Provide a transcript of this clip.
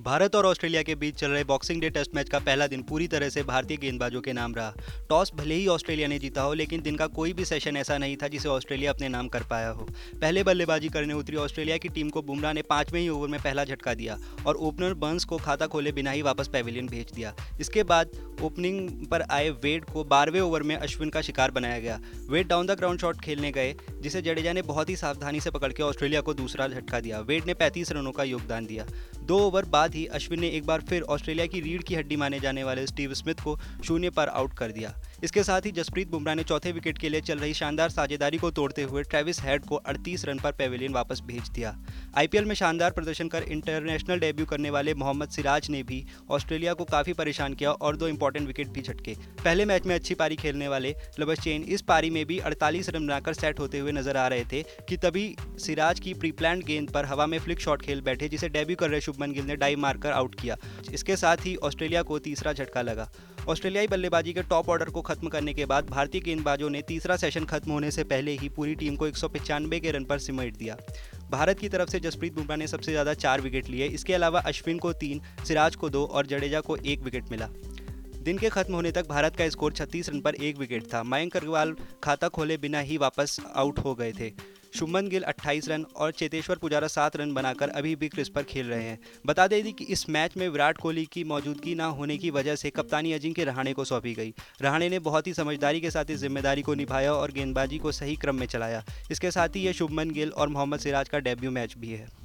भारत और ऑस्ट्रेलिया के बीच चल रहे बॉक्सिंग डे टेस्ट मैच का पहला दिन पूरी तरह से भारतीय गेंदबाजों के नाम रहा। टॉस भले ही ऑस्ट्रेलिया ने जीता हो, लेकिन दिन का कोई भी सेशन ऐसा नहीं था जिसे ऑस्ट्रेलिया अपने नाम कर पाया हो। पहले बल्लेबाजी करने उतरी ऑस्ट्रेलिया की टीम को बुमराह ने पाँचवें ही ओवर में पहला झटका दिया और ओपनर बर्न्स को खाता खोले बिना ही वापस पेविलियन भेज दिया। इसके बाद ओपनिंग पर आए वेड को बारहवें ओवर में अश्विन का शिकार बनाया गया। Wade down the ground shot खेलने गए, जिसे जडेजा ने बहुत ही सावधानी से पकड़ के ऑस्ट्रेलिया को दूसरा झटका दिया। वेड ने 35 रनों का योगदान दिया। दो ओवर बाद ही अश्विन ने एक बार फिर ऑस्ट्रेलिया की रीढ़ की हड्डी माने जाने वाले स्टीव स्मिथ को शून्य पर आउट कर दिया। इसके साथ ही जसप्रीत बुमराह ने चौथे विकेट के लिए चल रही शानदार साझेदारी को तोड़ते हुए ट्रेविस हेड को 38 रन पर पेविलियन वापस भेज दिया। आईपीएल में शानदार प्रदर्शन कर इंटरनेशनल डेब्यू करने वाले मोहम्मद सिराज ने भी ऑस्ट्रेलिया को काफ़ी परेशान किया और दो इंपॉर्टेंट विकेट भी झटके। पहले मैच में अच्छी पारी खेलने वाले लबस्चेन इस पारी में भी 48 रन बनाकर सेट होते हुए नज़र आ रहे थे कि तभी सिराज की प्री प्लान गेंद पर हवा में फ्लिक शॉट खेल बैठे, जिसे डेब्यू कर रहे शुभमन गिल ने डाई मारकर आउट किया। इसके साथ ही ऑस्ट्रेलिया को तीसरा झटका लगा। ऑस्ट्रेलियाई बल्लेबाजी के टॉप ऑर्डर को खत्म करने के बाद भारतीय गेंदबाजों ने तीसरा सेशन खत्म होने से पहले ही पूरी टीम को एक के रन पर सिमट दिया। भारत की तरफ़ से जसप्रीत बुमराह ने सबसे ज़्यादा चार विकेट लिए। इसके अलावा अश्विन को तीन, सिराज को दो और जडेजा को एक विकेट मिला। दिन के खत्म होने तक भारत का स्कोर 36 रन पर एक विकेट था। मयंक अग्रवाल खाता खोले बिना ही वापस आउट हो गए थे। शुभमन गिल 28 रन और चेतेश्वर पुजारा सात रन बनाकर अभी भी क्रिस पर खेल रहे हैं। बता दें कि इस मैच में विराट कोहली की मौजूदगी न होने की वजह से कप्तानी अजिंक्य रहाणे को सौंपी गई। रहाणे ने बहुत ही समझदारी के साथ इस ज़िम्मेदारी को निभाया और गेंदबाजी को सही क्रम में चलाया। इसके साथ ही यह शुभमन गिल और मोहम्मद सिराज का डेब्यू मैच भी है।